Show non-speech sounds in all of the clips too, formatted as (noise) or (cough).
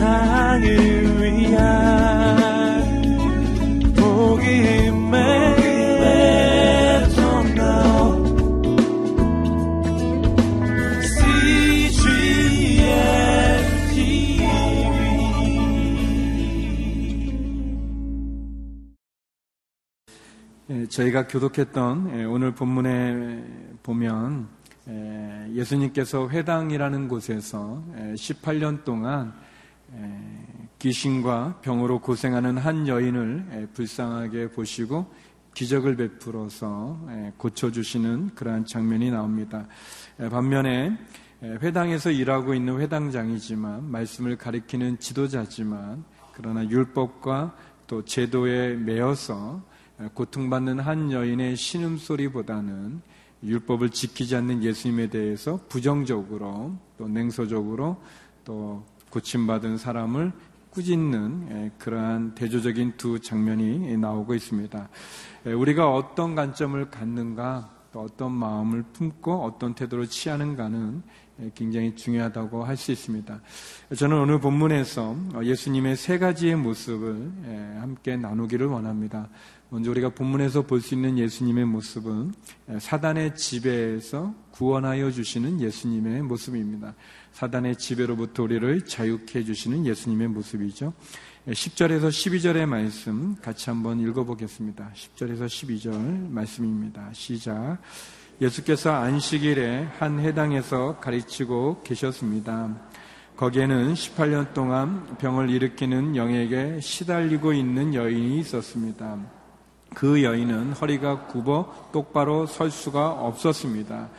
세상을 위한 복음의 저희가 교독했던 오늘 본문에 보면 예수님께서 회당이라는 곳에서 18년 동안 귀신과 병으로 고생하는 한 여인을 불쌍하게 보시고 기적을 베풀어서 고쳐주시는 그러한 장면이 나옵니다. 반면에 회당에서 일하고 있는 회당장이지만 말씀을 가리키는 지도자지만 그러나 율법과 또 제도에 매여서 고통받는 한 여인의 신음소리보다는 율법을 지키지 않는 예수님에 대해서 부정적으로 또 냉소적으로 또 고침받은 사람을 꾸짖는 그러한 대조적인 두 장면이 나오고 있습니다. 우리가 어떤 관점을 갖는가 또 어떤 마음을 품고 어떤 태도를 취하는가는 굉장히 중요하다고 할 수 있습니다. 저는 오늘 본문에서 예수님의 세 가지의 모습을 함께 나누기를 원합니다. 먼저 우리가 본문에서 볼 수 있는 예수님의 모습은 사단의 지배에서 구원하여 주시는 예수님의 모습입니다. 사단의 지배로부터 우리를 자유케 해주시는 예수님의 모습이죠. 10절에서 12절의 말씀 같이 한번 읽어보겠습니다. 10절에서 12절 말씀입니다. 시작. 예수께서 안식일에 한 해당에서 가르치고 계셨습니다. 거기에는 18년 동안 병을 일으키는 영에게 시달리고 있는 여인이 있었습니다. 그 여인은 허리가 굽어 똑바로 설 수가 없었습니다.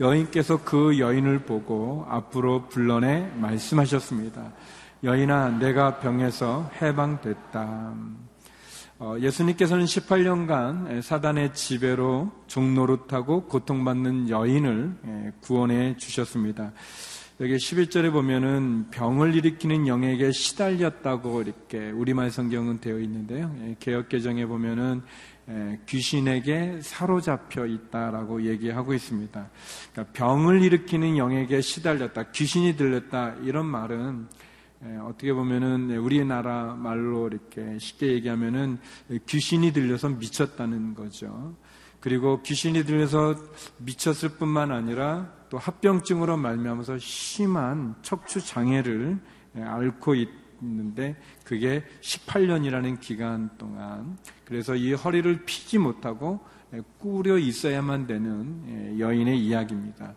여인께서 그 여인을 보고 앞으로 불러내 말씀하셨습니다. 여인아, 내가 병에서 해방됐다. 어, 예수님께서는 18년간 사단의 지배로 종노릇하고 고통받는 여인을 구원해 주셨습니다. 여기 11절에 보면은 병을 일으키는 영에게 시달렸다고 이렇게 우리말 성경은 되어 있는데요. 예, 개혁개정에 보면은 예, 귀신에게 사로잡혀 있다라고 얘기하고 있습니다. 그러니까 병을 일으키는 영에게 시달렸다, 귀신이 들렸다 이런 말은 예, 어떻게 보면은 우리나라 말로 이렇게 쉽게 얘기하면은 귀신이 들려서 미쳤다는 거죠. 그리고 귀신이 들려서 미쳤을 뿐만 아니라 또 합병증으로 말미암아서 심한 척추 장애를 예, 앓고 있 는데 그게 18년이라는 기간 동안 그래서 이 허리를 피지 못하고 예, 꾸려 있어야만 되는 예, 여인의 이야기입니다.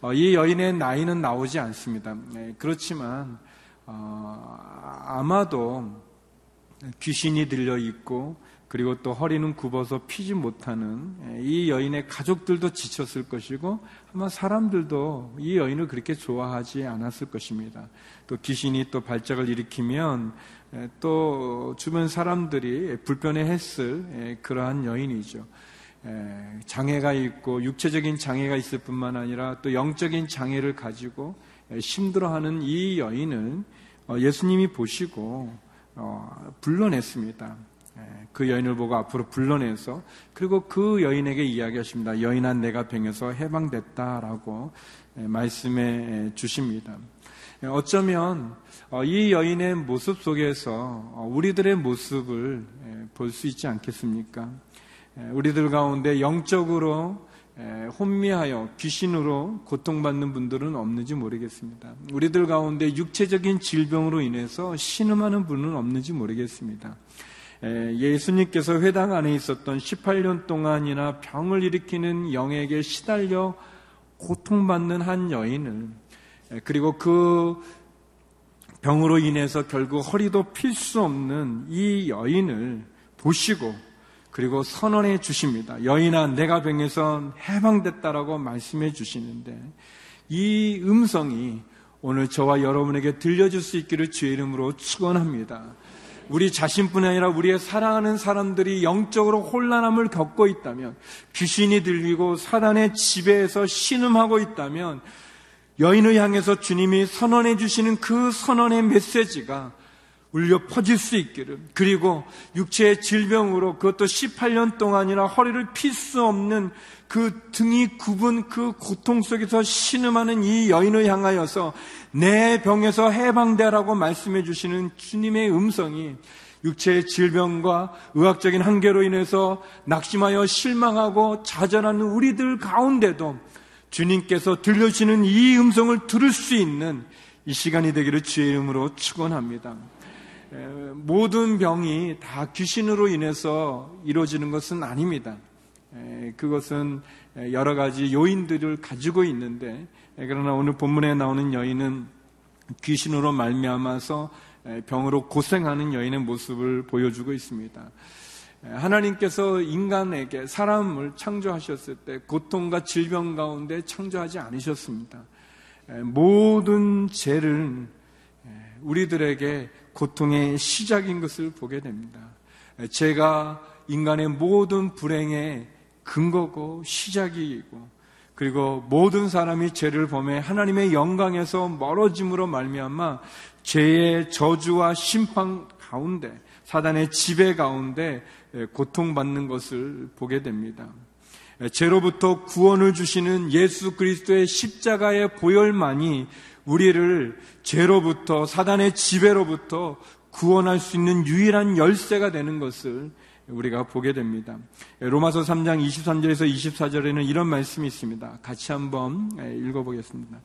어, 이 여인의 나이는 나오지 않습니다. 그렇지만 어, 아마도 귀신이 들려 있고 그리고 또 허리는 굽어서 피지 못하는 예, 이 여인의 가족들도 지쳤을 것이고 아마 사람들도 이 여인을 그렇게 좋아하지 않았을 것입니다. 또 귀신이 또 발작을 일으키면 예, 또 주변 사람들이 불편해했을 예, 그러한 여인이죠. 장애가 있고 육체적인 장애가 있을 뿐만 아니라 또 영적인 장애를 가지고 힘들어하는 이 여인을 어, 예수님이 보시고 어, 불러냈습니다. 예, 그 여인을 보고 앞으로 불러내서 그리고 그 여인에게 이야기하십니다. 여인아 내가 병에서 해방됐다라고 예, 말씀해 주십니다. 예, 어쩌면 어, 이 여인의 모습 속에서 어, 우리들의 모습을 볼 수 있지 않겠습니까? 우리들 가운데 영적으로 혼미하여 귀신으로 고통받는 분들은 없는지 모르겠습니다. 우리들 가운데 육체적인 질병으로 인해서 신음하는 분은 없는지 모르겠습니다. 예수님께서 회당 안에 있었던 18년 동안이나 병을 일으키는 영에게 시달려 고통받는 한 여인을 그리고 그 병으로 인해서 결국 허리도 필 수 없는 이 여인을 보시고 그리고 선언해 주십니다. 여인아, 내가 병에서 해방됐다라고 말씀해 주시는데 이 음성이 오늘 저와 여러분에게 들려줄 수 있기를 주의 이름으로 축원합니다. 우리 자신뿐 아니라 우리의 사랑하는 사람들이 영적으로 혼란함을 겪고 있다면 귀신이 들리고 사단의 지배에서 신음하고 있다면 여인을 향해서 주님이 선언해 주시는 그 선언의 메시지가 울려 퍼질 수 있기를 그리고 육체의 질병으로 그것도 18년 동안이나 허리를 필 수 없는 그 등이 굽은 그 고통 속에서 신음하는 이 여인을 향하여서 내 병에서 해방되라고 말씀해 주시는 주님의 음성이 육체의 질병과 의학적인 한계로 인해서 낙심하여 실망하고 좌절하는 우리들 가운데도 주님께서 들려주시는 이 음성을 들을 수 있는 이 시간이 되기를 주의 이름으로 축원합니다. 모든 병이 다 귀신으로 인해서 이루어지는 것은 아닙니다. 그것은 여러 가지 요인들을 가지고 있는데 그러나 오늘 본문에 나오는 여인은 귀신으로 말미암아서 병으로 고생하는 여인의 모습을 보여주고 있습니다. 하나님께서 인간에게 사람을 창조하셨을 때 고통과 질병 가운데 창조하지 않으셨습니다. 모든 죄를 우리들에게 고통의 시작인 것을 보게 됩니다. 죄가 인간의 모든 불행의 근거고 시작이고 그리고 모든 사람이 죄를 범해 하나님의 영광에서 멀어짐으로 말미암아 죄의 저주와 심판 가운데 사단의 지배 가운데 고통받는 것을 보게 됩니다. 죄로부터 구원을 주시는 예수 그리스도의 십자가의 보혈만이 우리를 죄로부터 사단의 지배로부터 구원할 수 있는 유일한 열쇠가 되는 것을 우리가 보게 됩니다. 로마서 3장 23절에서 24절에는 이런 말씀이 있습니다. 같이 한번 읽어보겠습니다.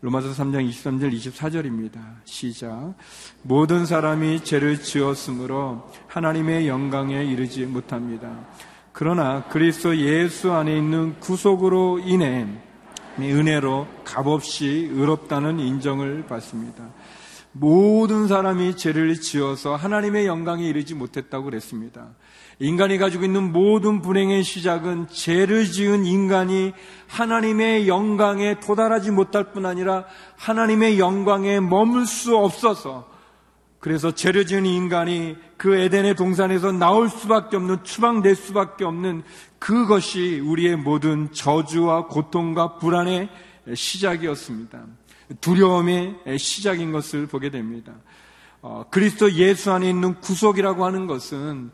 로마서 3장 23절 24절입니다. 시작. 모든 사람이 죄를 지었으므로 하나님의 영광에 이르지 못합니다. 그러나 그리스도 예수 안에 있는 구속으로 인해 은혜로 값없이 의롭다는 인정을 받습니다. 모든 사람이 죄를 지어서 하나님의 영광에 이르지 못했다고 그랬습니다. 인간이 가지고 있는 모든 불행의 시작은 죄를 지은 인간이 하나님의 영광에 도달하지 못할 뿐 아니라 하나님의 영광에 머물 수 없어서 그래서 죄를 지은 인간이 그 에덴의 동산에서 나올 수밖에 없는 추방될 수밖에 없는 그것이 우리의 모든 저주와 고통과 불안의 시작이었습니다. 두려움의 시작인 것을 보게 됩니다. 어, 그리스도 예수 안에 있는 구속이라고 하는 것은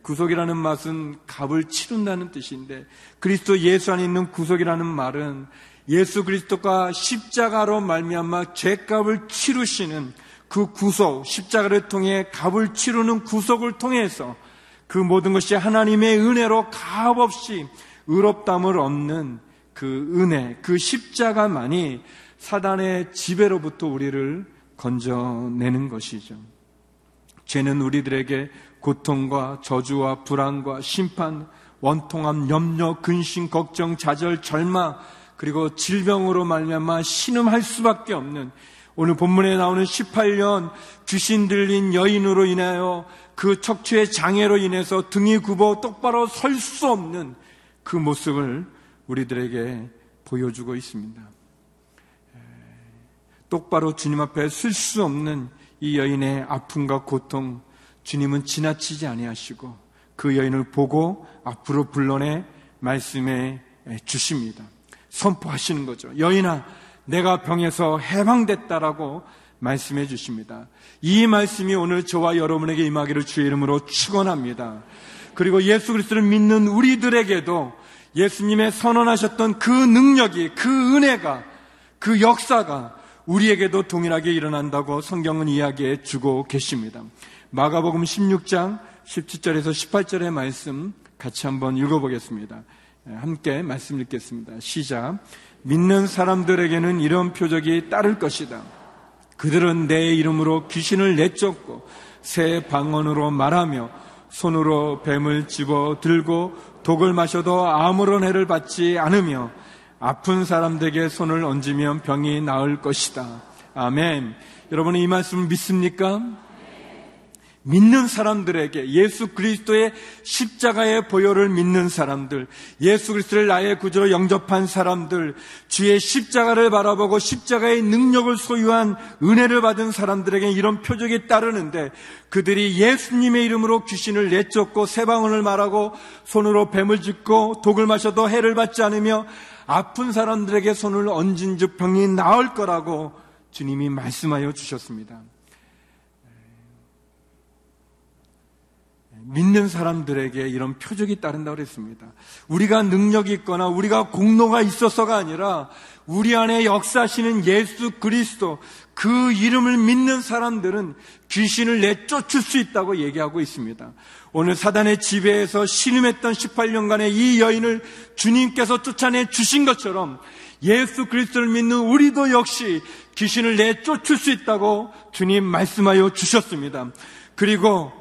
구속이라는 맛은 값을 치른다는 뜻인데 그리스도 예수 안에 있는 구속이라는 말은 예수 그리스도가 십자가로 말미암아 죄값을 치르시는 그 구속 십자가를 통해 값을 치르는 구속을 통해서 그 모든 것이 하나님의 은혜로 값없이 의롭담을 얻는 그 은혜, 그 십자가만이 사단의 지배로부터 우리를 건져내는 것이죠. 죄는 우리들에게 고통과 저주와 불안과 심판, 원통함, 염려, 근심, 걱정, 좌절, 절망, 그리고 질병으로 말미암아 신음할 수밖에 없는 오늘 본문에 나오는 18년 귀신 들린 여인으로 인하여 그 척추의 장애로 인해서 등이 굽어 똑바로 설 수 없는 그 모습을 우리들에게 보여주고 있습니다. 똑바로 주님 앞에 쓸수 없는 이 여인의 아픔과 고통, 주님은 지나치지 아니하시고 그 여인을 보고 앞으로 불러내 말씀해 주십니다. 선포하시는 거죠. 여인아, 내가 병에서 해방됐다라고 말씀해 주십니다. 이 말씀이 오늘 저와 여러분에게 임하기를 주의 이름으로 축원합니다. 그리고 예수 그리스도를 믿는 우리들에게도 예수님의 선언하셨던 그 능력이 그 은혜가 그 역사가 우리에게도 동일하게 일어난다고 성경은 이야기해 주고 계십니다. 마가복음 16장 17절에서 18절의 말씀 같이 한번 읽어보겠습니다. 함께 말씀 읽겠습니다. 시작. 믿는 사람들에게는 이런 표적이 따를 것이다. 그들은 내 이름으로 귀신을 내쫓고 새 방언으로 말하며 손으로 뱀을 집어 들고 독을 마셔도 아무런 해를 받지 않으며 아픈 사람들에게 손을 얹으면 병이 나을 것이다. 아멘. 여러분 이 말씀 믿습니까? 믿는 사람들에게 예수 그리스도의 십자가의 보혈을 믿는 사람들, 예수 그리스도를 나의 구주로 영접한 사람들, 주의 십자가를 바라보고 십자가의 능력을 소유한 은혜를 받은 사람들에게 이런 표적이 따르는데 그들이 예수님의 이름으로 귀신을 내쫓고 세방언을 말하고 손으로 뱀을 짚고 독을 마셔도 해를 받지 않으며 아픈 사람들에게 손을 얹은 즉 병이 나을 거라고 주님이 말씀하여 주셨습니다. 믿는 사람들에게 이런 표적이 따른다고 그랬습니다. 우리가 능력이 있거나 우리가 공로가 있어서가 아니라 우리 안에 역사하시는 예수 그리스도 그 이름을 믿는 사람들은 귀신을 내쫓을 수 있다고 얘기하고 있습니다. 오늘 사단의 지배에서 신음했던 18년간의 이 여인을 주님께서 쫓아내 주신 것처럼 예수 그리스도를 믿는 우리도 역시 귀신을 내쫓을 수 있다고 주님 말씀하여 주셨습니다. 그리고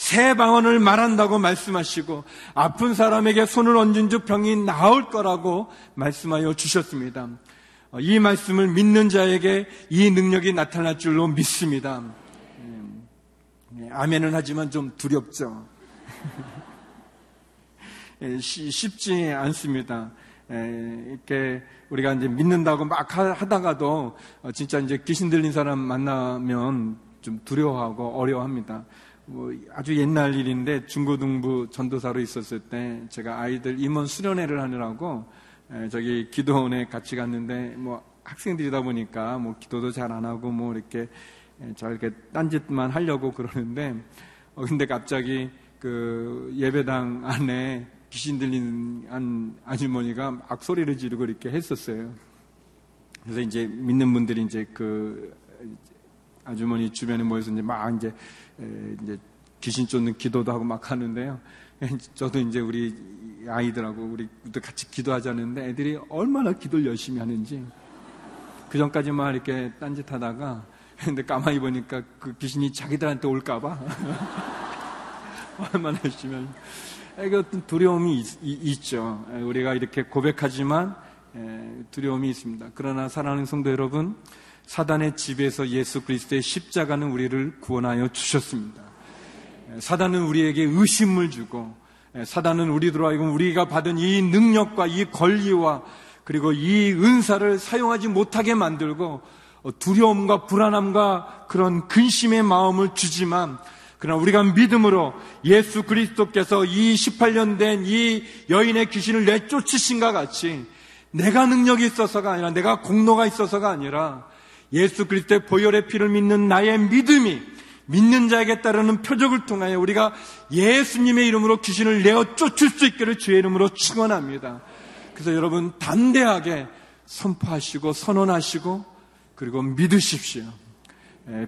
새 방언을 말한다고 말씀하시고 아픈 사람에게 손을 얹은 즉 병이 나을 거라고 말씀하여 주셨습니다. 이 말씀을 믿는 자에게 이 능력이 나타날 줄로 믿습니다. 예, 아멘은 하지만 좀 두렵죠. (laughs) 예, 쉽지 않습니다. 예, 이렇게 우리가 이제 믿는다고 막 하다가도 어, 진짜 이제 귀신 들린 사람 만나면 좀 두려워하고 어려워합니다. 뭐 아주 옛날 일인데 중고등부 전도사로 있었을 때 제가 아이들 임원 수련회를 하느라고 저기 기도원에 같이 갔는데 뭐 학생들이다 보니까 뭐 기도도 잘 안 하고 뭐 이렇게 저렇게 딴짓만 하려고 그러는데 어 근데 갑자기 그 예배당 안에 귀신 들린 한 아주머니가 막 소리를 지르고 이렇게 했었어요. 그래서 이제 믿는 분들이 이제 그 아주머니 주변에 모여서 이제 막 이제 이제 귀신 쫓는 기도도 하고 막 하는데요. (laughs) 저도 이제 우리 아이들하고 우리 같이 기도하자는데 애들이 얼마나 기도를 열심히 하는지 그 전까지만 이렇게 딴짓하다가 (laughs) 근데 가만히 보니까 그 귀신이 자기들한테 올까봐 (laughs) 얼마나 열심히 하는 그 어떤 두려움이 있, 죠 우리가 이렇게 고백하지만 두려움이 있습니다. 그러나 사랑하는 성도 여러분, 사단의 집에서 예수 그리스도의 십자가는 우리를 구원하여 주셨습니다. 사단은 우리에게 의심을 주고 사단은 우리들로 하여금 우리가 받은 이 능력과 이 권리와 그리고 이 은사를 사용하지 못하게 만들고 두려움과 불안함과 그런 근심의 마음을 주지만 그러나 우리가 믿음으로 예수 그리스도께서 이 18년 된 이 여인의 귀신을 내쫓으신가 같이 내가 능력이 있어서가 아니라 내가 공로가 있어서가 아니라 예수 그리스도의 보혈의 피를 믿는 나의 믿음이 믿는 자에게 따르는 표적을 통하여 우리가 예수님의 이름으로 귀신을 내어 쫓을 수 있기를 주의 이름으로 축원합니다. 그래서 여러분 담대하게 선포하시고 선언하시고 그리고 믿으십시오.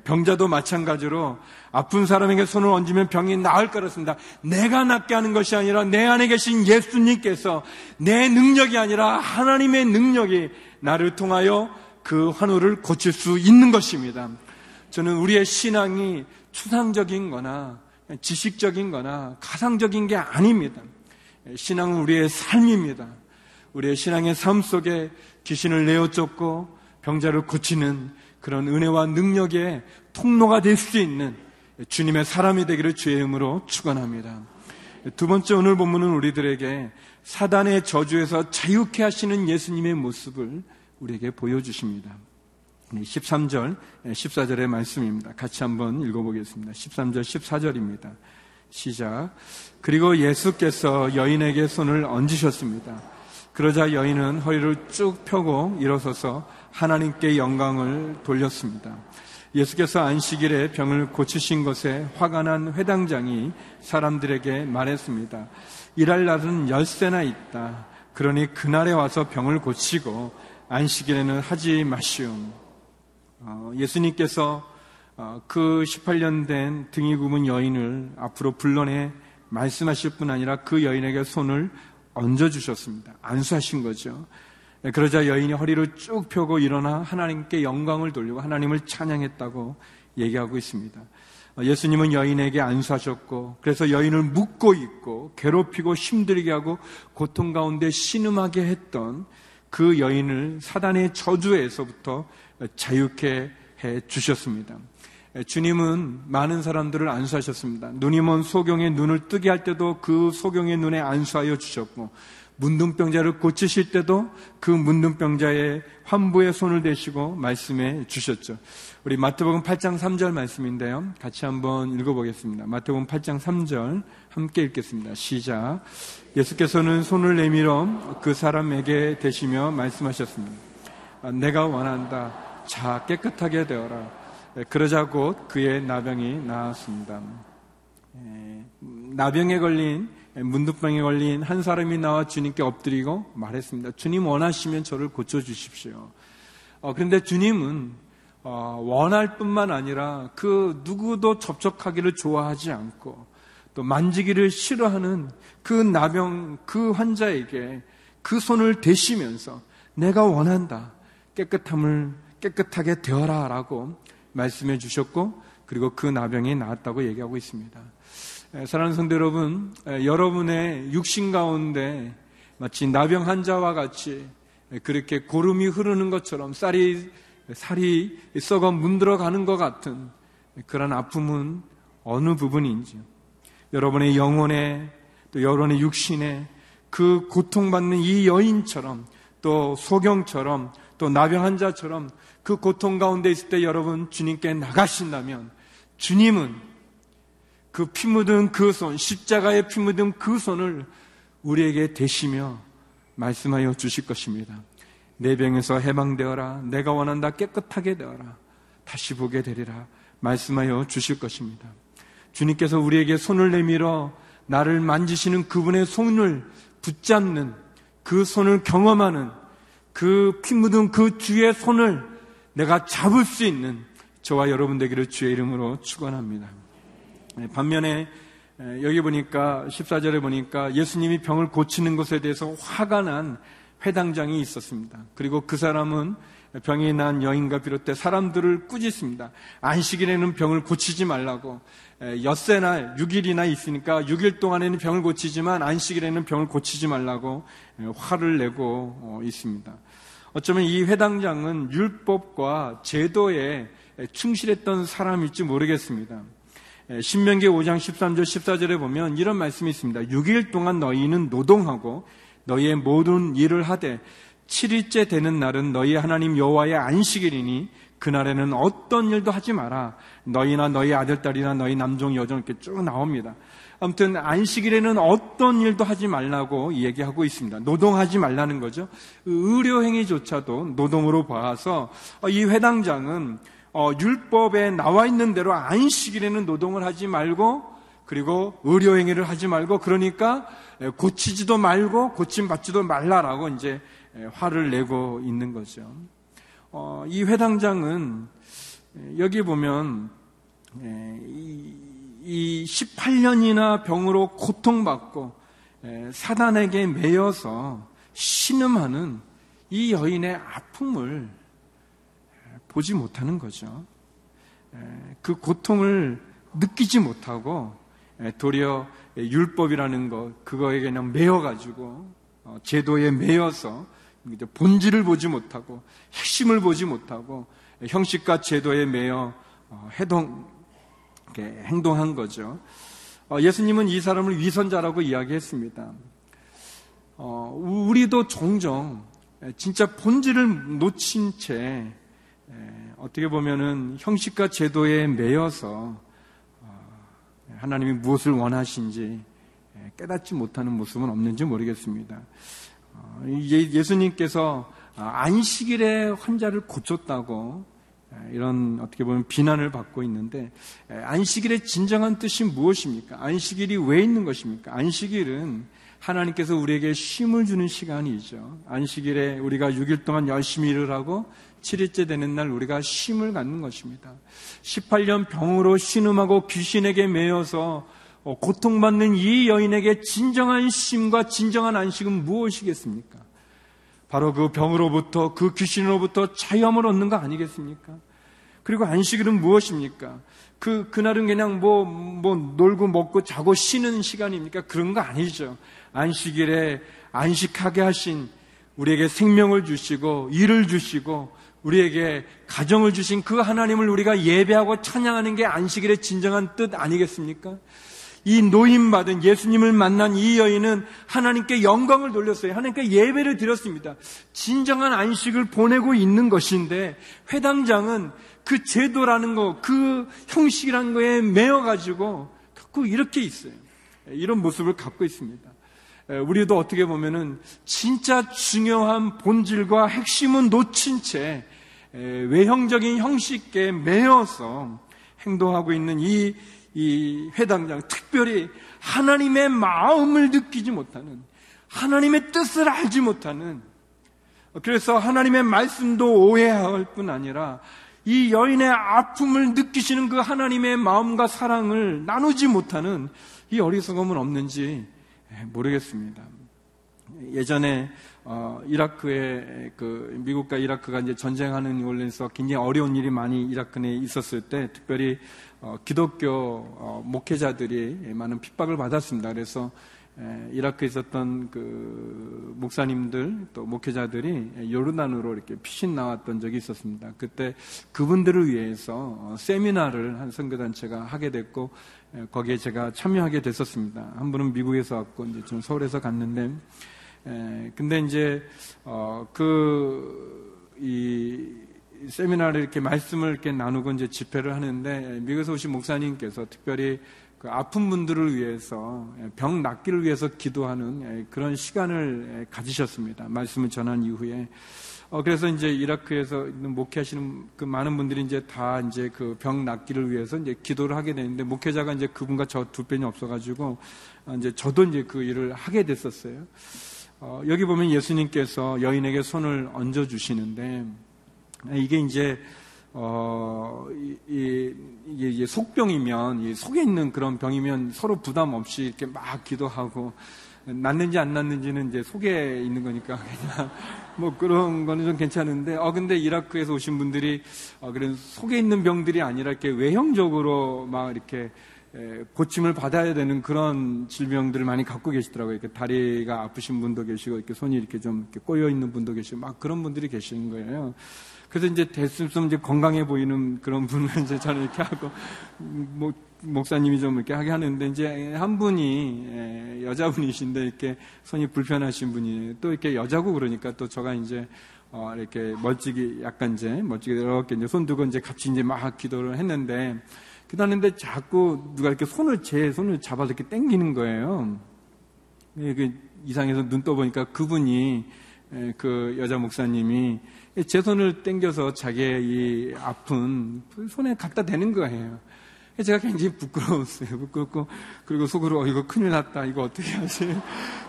병자도 마찬가지로 아픈 사람에게 손을 얹으면 병이 나을 거였습니다. 내가 낫게 하는 것이 아니라 내 안에 계신 예수님께서 내 능력이 아니라 하나님의 능력이 나를 통하여 그 환우를 고칠 수 있는 것입니다. 저는 우리의 신앙이 추상적인 거나 지식적인 거나 가상적인 게 아닙니다. 신앙은 우리의 삶입니다. 우리의 신앙의 삶 속에 귀신을 내어 쫓고 병자를 고치는 그런 은혜와 능력의 통로가 될 수 있는 주님의 사람이 되기를 주의 이름으로 축원합니다. 두 번째 오늘 본문은 우리들에게 사단의 저주에서 자유케 하시는 예수님의 모습을 우리에게 보여주십니다. 13절, 14절의 말씀입니다. 같이 한번 읽어보겠습니다. 13절, 14절입니다. 시작. 그리고 예수께서 여인에게 손을 얹으셨습니다. 그러자 여인은 허리를 쭉 펴고 일어서서 하나님께 영광을 돌렸습니다. 예수께서 안식일에 병을 고치신 것에 화가 난 회당장이 사람들에게 말했습니다. 일할 날은 열세나 있다. 그러니 그날에 와서 병을 고치고 안식일에는 하지 마시오. 어, 예수님께서 어, 그 18년 된 등이 굽은 여인을 앞으로 불러내 말씀하실 뿐 아니라 그 여인에게 손을 얹어주셨습니다. 안수하신 거죠. 네, 그러자 여인이 허리를 쭉 펴고 일어나 하나님께 영광을 돌리고 하나님을 찬양했다고 얘기하고 있습니다. 어, 예수님은 여인에게 안수하셨고 그래서 여인을 묶고 있고 괴롭히고 힘들게 하고 고통 가운데 신음하게 했던 그 여인을 사단의 저주에서부터 자유케 해 주셨습니다. 주님은 많은 사람들을 안수하셨습니다. 눈이 먼 소경의 눈을 뜨게 할 때도 그 소경의 눈에 안수하여 주셨고, 문둥병자를 고치실 때도 그 문둥병자의 환부에 손을 대시고 말씀해 주셨죠. 우리 마태복음 8장 3절 말씀인데요. 같이 한번 읽어보겠습니다. 마태복음 8장 3절 함께 읽겠습니다. 시작. 예수께서는 손을 내밀어 그 사람에게 대시며 말씀하셨습니다. 내가 원한다. 자 깨끗하게 되어라. 예, 그러자 곧 그의 나병이 나았습니다. 예, 나병에 걸린 문득병에 걸린 한 사람이 나와 주님께 엎드리고 말했습니다. 주님 원하시면 저를 고쳐 주십시오. 어, 그런데 주님은 어, 원할 뿐만 아니라 그 누구도 접촉하기를 좋아하지 않고 또 만지기를 싫어하는 그 나병 그 환자에게 그 손을 대시면서 내가 원한다 깨끗함을 깨끗하게 되어라 라고 말씀해 주셨고 그리고 그 나병이 나았다고 얘기하고 있습니다. 사랑하는 성도 여러분, 여러분의 육신 가운데 마치 나병 환자와 같이 그렇게 고름이 흐르는 것처럼 쌀이 살이 썩어 문들어 가는 것 같은 그런 아픔은 어느 부분인지 여러분의 영혼에 또 여러분의 육신에 그 고통받는 이 여인처럼 또 소경처럼 또 나병 환자처럼 그 고통 가운데 있을 때 여러분 주님께 나가신다면 주님은 그 피 묻은 그 손, 십자가의 피 묻은 그 손을 우리에게 대시며 말씀하여 주실 것입니다. 내 병에서 해방되어라. 내가 원한다. 깨끗하게 되어라. 다시 보게 되리라. 말씀하여 주실 것입니다. 주님께서 우리에게 손을 내밀어 나를 만지시는 그분의 손을 붙잡는 그 손을 경험하는 그 피 묻은 그 주의 손을 내가 잡을 수 있는 저와 여러분 되기를 주의 이름으로 축원합니다. 네, 반면에 여기 보니까 14절에 보니까 예수님이 병을 고치는 것에 대해서 화가 난 회당장이 있었습니다. 그리고 그 사람은 병이 난 여인과 비롯해 사람들을 꾸짖습니다. 안식일에는 병을 고치지 말라고. 엿새 날 6일이나 있으니까 6일 동안에는 병을 고치지만 안식일에는 병을 고치지 말라고 화를 내고 어, 있습니다. 어쩌면 이 회당장은 율법과 제도에 충실했던 사람일지 모르겠습니다. 신명기 5장 13절 14절에 보면 이런 말씀이 있습니다. 6일 동안 너희는 노동하고 너희의 모든 일을 하되 7일째 되는 날은 너희 하나님 여호와의 안식일이니 그날에는 어떤 일도 하지 마라. 너희나 너희 아들, 딸이나 너희 남종, 여종 이렇게 쭉 나옵니다. 아무튼 안식일에는 어떤 일도 하지 말라고 얘기하고 있습니다. 노동하지 말라는 거죠. 의료 행위조차도 노동으로 봐서 이 회당장은 어, 율법에 나와 있는 대로 안식일에는 노동을 하지 말고 그리고 의료 행위를 하지 말고 그러니까 고치지도 말고 고침 받지도 말라라고 이제 화를 내고 있는 거죠. 어, 이 회당장은 여기 보면 이 18년이나 병으로 고통받고 사단에게 매여서 신음하는 이 여인의 아픔을 보지 못하는 거죠. 그 고통을 느끼지 못하고 도리어 율법이라는 것 그거에 그냥 매여가지고 어, 제도에 매여서 본질을 보지 못하고 핵심을 보지 못하고 형식과 제도에 매여 어, 해동 행동한 거죠. 어, 예수님은 이 사람을 위선자라고 이야기했습니다. 우리도 종종 진짜 본질을 놓친 채 어떻게 보면은 형식과 제도에 매여서 하나님이 무엇을 원하신지 깨닫지 못하는 모습은 없는지 모르겠습니다. 어, 예수님께서 안식일에 환자를 고쳤다고 이런 어떻게 보면 비난을 받고 있는데 안식일의 진정한 뜻이 무엇입니까? 안식일이 왜 있는 것입니까? 안식일은 하나님께서 우리에게 쉼을 주는 시간이죠. 안식일에 우리가 6일 동안 열심히 일을 하고 7일째 되는 날 우리가 쉼을 갖는 것입니다. 18년 병으로 신음하고 귀신에게 매여서 어, 고통받는 이 여인에게 진정한 쉼과 진정한 안식은 무엇이겠습니까? 바로 그 병으로부터 그 귀신으로부터 자유함을 얻는 거 아니겠습니까? 그리고 안식일은 무엇입니까? 그, 그날은 그냥 뭐, 뭐, 놀고 먹고 자고 쉬는 시간입니까? 그런 거 아니죠. 안식일에 안식하게 하신 우리에게 생명을 주시고, 일을 주시고, 우리에게 가정을 주신 그 하나님을 우리가 예배하고 찬양하는 게 안식일의 진정한 뜻 아니겠습니까? 이 노임받은 예수님을 만난 이 여인은 하나님께 영광을 돌렸어요. 하나님께 예배를 드렸습니다. 진정한 안식을 보내고 있는 것인데 회당장은 그 제도라는 거, 그 형식이라는 거에 매여가지고 자꾸 이렇게 있어요. 이런 모습을 갖고 있습니다. 우리도 어떻게 보면은 진짜 중요한 본질과 핵심은 놓친 채 외형적인 형식에 매여서 행동하고 있는 이, 이 회당장, 특별히 하나님의 마음을 느끼지 못하는, 하나님의 뜻을 알지 못하는, 그래서 하나님의 말씀도 오해할 뿐 아니라 이 여인의 아픔을 느끼시는 그 하나님의 마음과 사랑을 나누지 못하는 이 어리석음은 없는지 모르겠습니다. 예전에 어, 이라크에 그 미국과 이라크가 이제 전쟁하는 원래서 굉장히 어려운 일이 많이 이라크 내에 있었을 때 특별히 어, 기독교 어, 목회자들이 많은 핍박을 받았습니다. 그래서 에, 이라크에 있었던 그 목사님들 또 목회자들이 요르단으로 이렇게 피신 나왔던 적이 있었습니다. 그때 그분들을 위해서 어, 세미나를 한 선교단체가 하게 됐고 에, 거기에 제가 참여하게 됐었습니다. 한 분은 미국에서 왔고 이제 좀 서울에서 갔는데 에, 근데 이제 어, 그이 세미나를 이렇게 말씀을 이렇게 나누고 이제 집회를 하는데 미국에서 오신 목사님께서 특별히 그 아픈 분들을 위해서 병 낫기를 위해서 기도하는 그런 시간을 가지셨습니다. 말씀을 전한 이후에 어 그래서 이제 이라크에서 목회하시는 그 많은 분들이 이제 다 이제 그 병 낫기를 위해서 이제 기도를 하게 되는데 목회자가 이제 그분과 저 두 편이 없어가지고 이제 저도 이제 그 일을 하게 됐었어요. 어 여기 보면 예수님께서 여인에게 손을 얹어 주시는데 이게 이제 어, 이, 이, 이게 속병이면, 이 속에 있는 그런 병이면 서로 부담 없이 이렇게 막 기도하고, 낫는지 안 낫는지는 이제 속에 있는 거니까 (laughs) 그냥 뭐 그런 거는 좀 괜찮은데, 어, 근데 이라크에서 오신 분들이, 어, 그런 속에 있는 병들이 아니라 이렇게 외형적으로 막 이렇게 에, 고침을 받아야 되는 그런 질병들을 많이 갖고 계시더라고요. 이렇게 다리가 아프신 분도 계시고, 이렇게 손이 이렇게 좀 이렇게 꼬여 있는 분도 계시고, 막 그런 분들이 계시는 거예요. 그래서 이제 대수좀 이제 건강해 보이는 그런 분을 이제 저는 이렇게 하고, 뭐, 목사님이 좀 이렇게 하게 하는데, 이제 한 분이, 예, 여자분이신데, 이렇게 손이 불편하신 분이, 또 이렇게 여자고 그러니까 또 저가 이제, 어, 이렇게 멀찍이, 약간 이제, 멀찍이 이렇게 이제 손 두고 이제 같이 이제 막 기도를 했는데, 기도하는데 자꾸 누가 이렇게 손을, 제 손을 잡아서 이렇게 땡기는 거예요. 예, 그 이상해서 눈 떠보니까 그분이, 예, 그 여자 목사님이 제 손을 땡겨서 자기의 이 아픈 손에 갖다 대는 거예요. 제가 굉장히 부끄러웠어요. 부끄럽고, 그리고 속으로, 어, 이거 큰일 났다. 이거 어떻게 하지?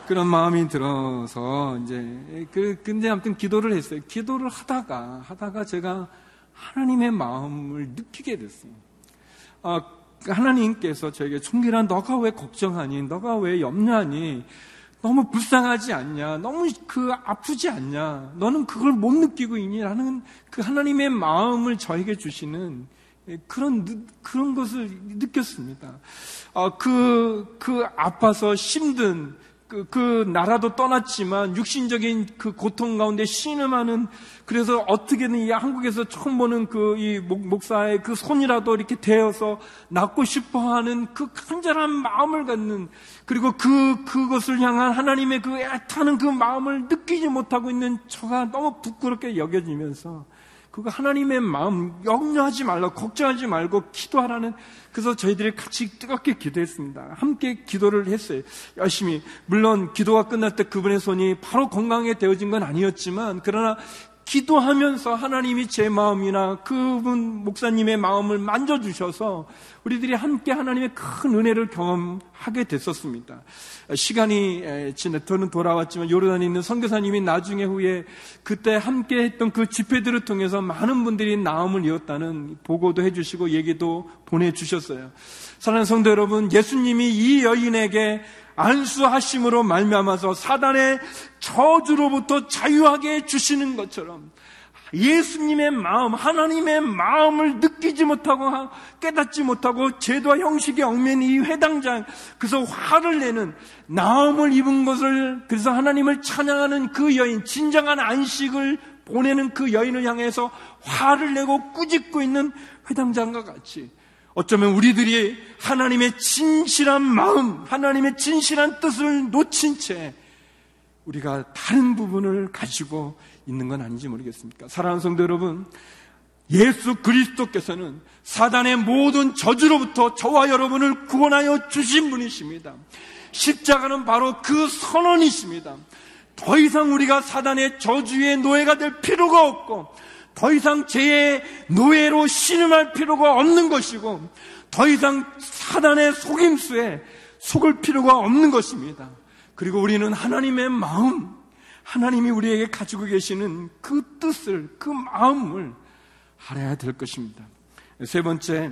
그런 마음이 들어서, 이제, 그, 근데 아무튼 기도를 했어요. 기도를 하다가, 하다가 제가 하나님의 마음을 느끼게 됐어요. 아, 하나님께서 저에게 총기란 너가 왜 걱정하니? 너가 왜 염려하니? 너무 불쌍하지 않냐? 너무 그 아프지 않냐? 너는 그걸 못 느끼고 있니? 라는 그 하나님의 마음을 저에게 주시는 그런, 그런 것을 느꼈습니다. 어, 그, 그 아파서 힘든 그, 그 나라도 떠났지만 육신적인 그 고통 가운데 신음하는 그래서 어떻게든 이 한국에서 처음 보는 그 이 목사의 그 손이라도 이렇게 대어서 낫고 싶어 하는 그 간절한 마음을 갖는 그리고 그, 그것을 향한 하나님의 그 애타는 그 마음을 느끼지 못하고 있는 저가 너무 부끄럽게 여겨지면서 그거 하나님의 마음 염려하지 말라 걱정하지 말고 기도하라는 그래서 저희들이 같이 뜨겁게 기도했습니다. 함께 기도를 했어요. 열심히 물론 기도가 끝날 때 그분의 손이 바로 건강에 되어진 건 아니었지만 그러나 기도하면서 하나님이 제 마음이나 그분 목사님의 마음을 만져주셔서 우리들이 함께 하나님의 큰 은혜를 경험하게 됐었습니다. 시간이 지나 저는 돌아왔지만 요르단에 있는 선교사님이 나중에 후에 그때 함께 했던 그 집회들을 통해서 많은 분들이 나음을 이었다는 보고도 해주시고 얘기도 보내주셨어요. 사랑하는 성도 여러분, 예수님이 이 여인에게 안수하심으로 말미암아서 사단의 저주로부터 자유하게 주시는 것처럼 예수님의 마음, 하나님의 마음을 느끼지 못하고 깨닫지 못하고 제도와 형식에 얽매인 이 회당장, 그래서 화를 내는 나음을 입은 것을 그래서 하나님을 찬양하는 그 여인, 진정한 안식을 보내는 그 여인을 향해서 화를 내고 꾸짖고 있는 회당장과 같이 어쩌면 우리들이 하나님의 진실한 마음, 하나님의 진실한 뜻을 놓친 채 우리가 다른 부분을 가지고 있는 건 아닌지 모르겠습니까? 사랑하는 성도 여러분, 예수 그리스도께서는 사단의 모든 저주로부터 저와 여러분을 구원하여 주신 분이십니다. 십자가는 바로 그 선언이십니다. 더 이상 우리가 사단의 저주의 노예가 될 필요가 없고 더 이상 죄의 노예로 신음할 필요가 없는 것이고 더 이상 사단의 속임수에 속을 필요가 없는 것입니다. 그리고 우리는 하나님의 마음, 하나님이 우리에게 가지고 계시는 그 뜻을, 그 마음을 알아야 될 것입니다. 세 번째,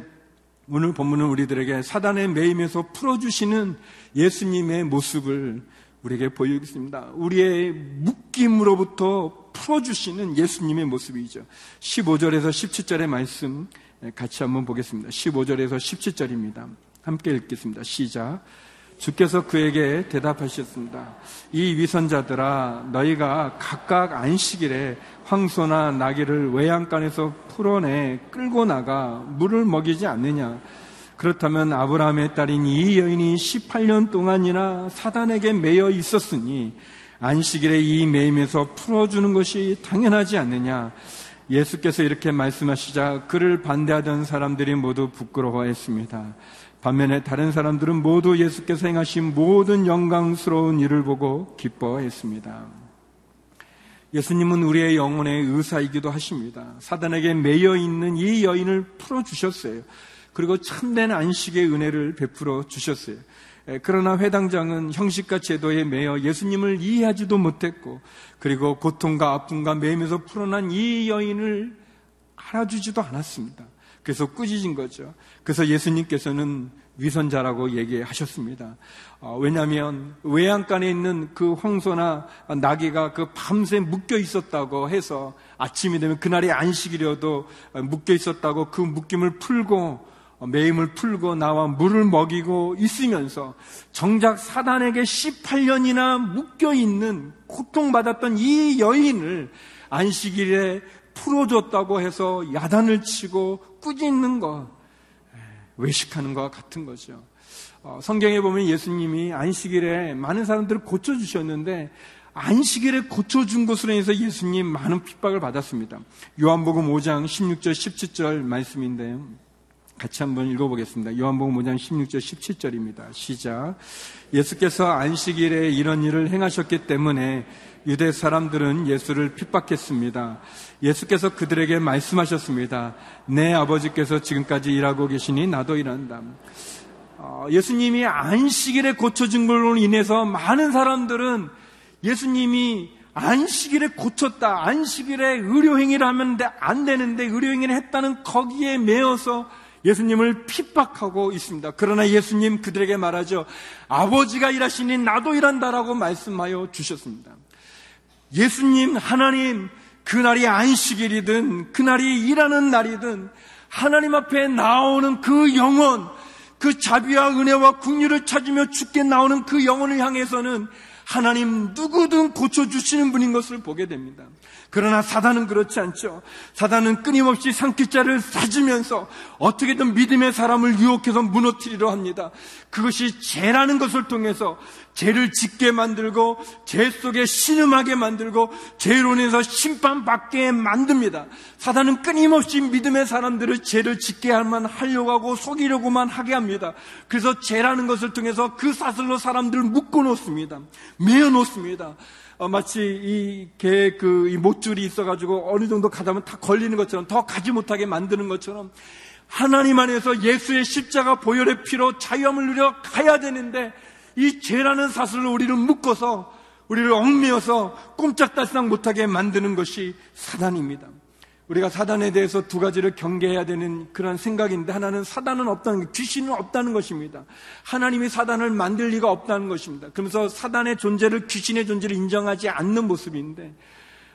오늘 본문은 우리들에게 사단의 매임에서 풀어주시는 예수님의 모습을 우리에게 보이겠습니다. 우리의 묶임으로부터 풀어주시는 예수님의 모습이죠. 15절에서 17절의 말씀 같이 한번 보겠습니다. 15절에서 17절입니다. 함께 읽겠습니다. 시작. 주께서 그에게 대답하셨습니다. 이 위선자들아, 너희가 각각 안식일에 황소나 나귀를 외양간에서 풀어내 끌고 나가 물을 먹이지 않느냐? 그렇다면 아브라함의 딸인 이 여인이 18년 동안이나 사단에게 매여 있었으니 안식일에 이 매임에서 풀어주는 것이 당연하지 않느냐? 예수께서 이렇게 말씀하시자 그를 반대하던 사람들이 모두 부끄러워했습니다. 반면에 다른 사람들은 모두 예수께서 행하신 모든 영광스러운 일을 보고 기뻐했습니다. 예수님은 우리의 영혼의 의사이기도 하십니다. 사단에게 매여 있는 이 여인을 풀어주셨어요. 그리고 참된 안식의 은혜를 베풀어 주셨어요. 그러나 회당장은 형식과 제도에 매여 예수님을 이해하지도 못했고, 그리고 고통과 아픔과 매임에서 풀어난 이 여인을 알아주지도 않았습니다. 그래서 꾸짖은 거죠. 그래서 예수님께서는 위선자라고 얘기하셨습니다. 어, 왜냐하면 외양간에 있는 그 황소나 나귀가 그 밤새 묶여 있었다고 해서 아침이 되면 그날이 안식이려도 묶여 있었다고 그 묶임을 풀고 매임을 풀고 나와 물을 먹이고 있으면서 정작 사단에게 18년이나 묶여 있는 고통받았던 이 여인을 안식일에 풀어줬다고 해서 야단을 치고 꾸짖는 것, 외식하는 것과 같은 거죠. 어, 성경에 보면 예수님이 안식일에 많은 사람들을 고쳐주셨는데 안식일에 고쳐준 것으로 인해서 예수님 많은 핍박을 받았습니다. 요한복음 5장 16절 17절 말씀인데요. 같이 한번 읽어보겠습니다. 요한복음 5장 16절 17절입니다. 시작. 예수께서 안식일에 이런 일을 행하셨기 때문에 유대 사람들은 예수를 핍박했습니다. 예수께서 그들에게 말씀하셨습니다. 내 아버지께서 지금까지 일하고 계시니 나도 일한다. 어, 예수님이 안식일에 고쳐진 걸로 인해서 많은 사람들은 예수님이 안식일에 고쳤다. 안식일에 의료행위를 하면 안 되는데 의료행위를 했다는 거기에 매어서 예수님을 핍박하고 있습니다. 그러나 예수님 그들에게 말하죠. 아버지가 일하시니 나도 일한다라고 말씀하여 주셨습니다. 예수님, 하나님, 그날이 안식일이든 그날이 일하는 날이든 하나님 앞에 나오는 그 영혼, 그 자비와 은혜와 국류를 찾으며 죽게 나오는 그 영혼을 향해서는 하나님 누구든 고쳐주시는 분인 것을 보게 됩니다. 그러나 사단은 그렇지 않죠. 사단은 끊임없이 상기자를 사주면서 어떻게든 믿음의 사람을 유혹해서 무너뜨리려 합니다. 그것이 죄라는 것을 통해서 죄를 짓게 만들고 죄 속에 신음하게 만들고 죄로 인해서 심판받게 만듭니다. 사단은 끊임없이 믿음의 사람들을 죄를 짓게 할만 하려고 하고 속이려고만 하게 합니다. 그래서 죄라는 것을 통해서 그 사슬로 사람들을 묶어 놓습니다. 매어 놓습니다. 어, 마치 이개그이 못줄이 있어가지고 어느 정도 가다 보면 다 걸리는 것처럼 더 가지 못하게 만드는 것처럼 하나님 안에서 예수의 십자가 보혈의 피로 자유함을 누려 가야 되는데 이 죄라는 사슬로 우리를 묶어서 우리를 얽매어서 꼼짝달싹 못하게 만드는 것이 사단입니다. 우리가 사단에 대해서 두 가지를 경계해야 되는 그런 생각인데 하나는 사단은 없다는 귀신은 없다는 것입니다. 하나님이 사단을 만들 리가 없다는 것입니다. 그러면서 사단의 존재를 귀신의 존재를 인정하지 않는 모습인데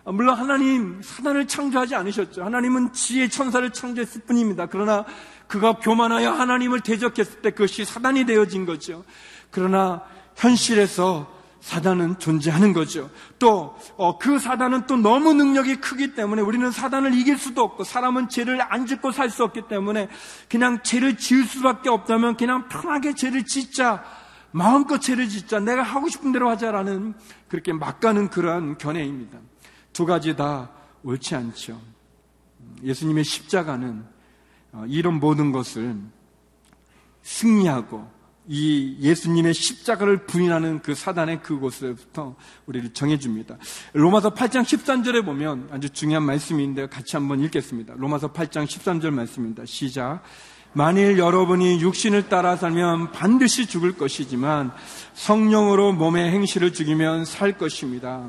물론 하나님 사단을 창조하지 않으셨죠. 하나님은 지혜 천사를 창조했을 뿐입니다. 그러나 그가 교만하여 하나님을 대적했을 때 그것이 사단이 되어진 거죠. 그러나 현실에서 사단은 존재하는 거죠. 또그 어, 사단은 또 너무 능력이 크기 때문에 우리는 사단을 이길 수도 없고 사람은 죄를 안 짓고 살 수 없기 때문에 그냥 죄를 지을 수밖에 없다면 그냥 편하게 죄를 짓자. 마음껏 죄를 짓자. 내가 하고 싶은 대로 하자라는 그렇게 막 가는 그러한 견해입니다. 두 가지 다 옳지 않죠. 예수님의 십자가는 어, 이런 모든 것을 승리하고 이 예수님의 십자가를 부인하는 그 사단의 그곳에부터 우리를 정해줍니다. 로마서 8장 13절에 보면 아주 중요한 말씀인데 같이 한번 읽겠습니다. 로마서 8장 13절 말씀입니다. 시작. 만일 여러분이 육신을 따라 살면 반드시 죽을 것이지만 성령으로 몸의 행실을 죽이면 살 것입니다.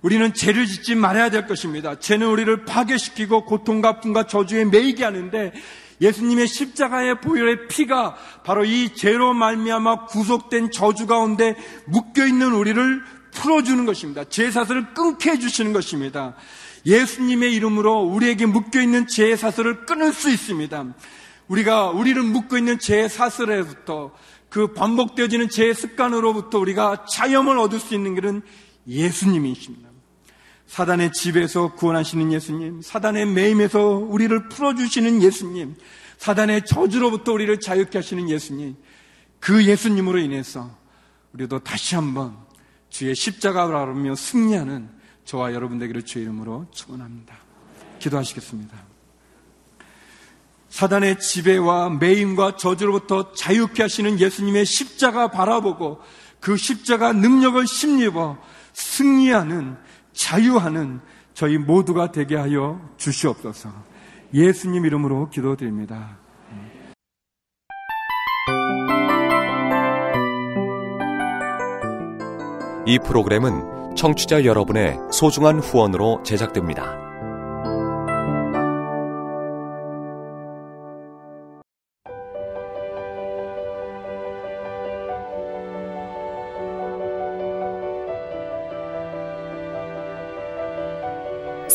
우리는 죄를 짓지 말아야 될 것입니다. 죄는 우리를 파괴시키고 고통과 분과 저주에 매이게 하는데 예수님의 십자가의 보혈의 피가 바로 이 죄로 말미암아 구속된 저주 가운데 묶여 있는 우리를 풀어주는 것입니다. 죄 사슬을 끊게 해주시는 것입니다. 예수님의 이름으로 우리에게 묶여 있는 죄 사슬을 끊을 수 있습니다. 우리가 우리를 묶고 있는 죄 사슬에부터 그 반복되어지는 죄 습관으로부터 우리가 자염을 얻을 수 있는 길은 예수님이십니다. 사단의 집에서 구원하시는 예수님, 사단의 매임에서 우리를 풀어주시는 예수님, 사단의 저주로부터 우리를 자유케 하시는 예수님, 그 예수님으로 인해서 우리도 다시 한번 주의 십자가를 알으며 승리하는 저와 여러분 되기를 주의 이름으로 축원합니다. 기도하시겠습니다. 사단의 지배와 매임과 저주로부터 자유케 하시는 예수님의 십자가 바라보고 그 십자가 능력을 심입어 승리하는 자유하는 저희 모두가 되게 하여 주시옵소서. 예수님 이름으로 기도드립니다. 이 프로그램은 청취자 여러분의 소중한 후원으로 제작됩니다.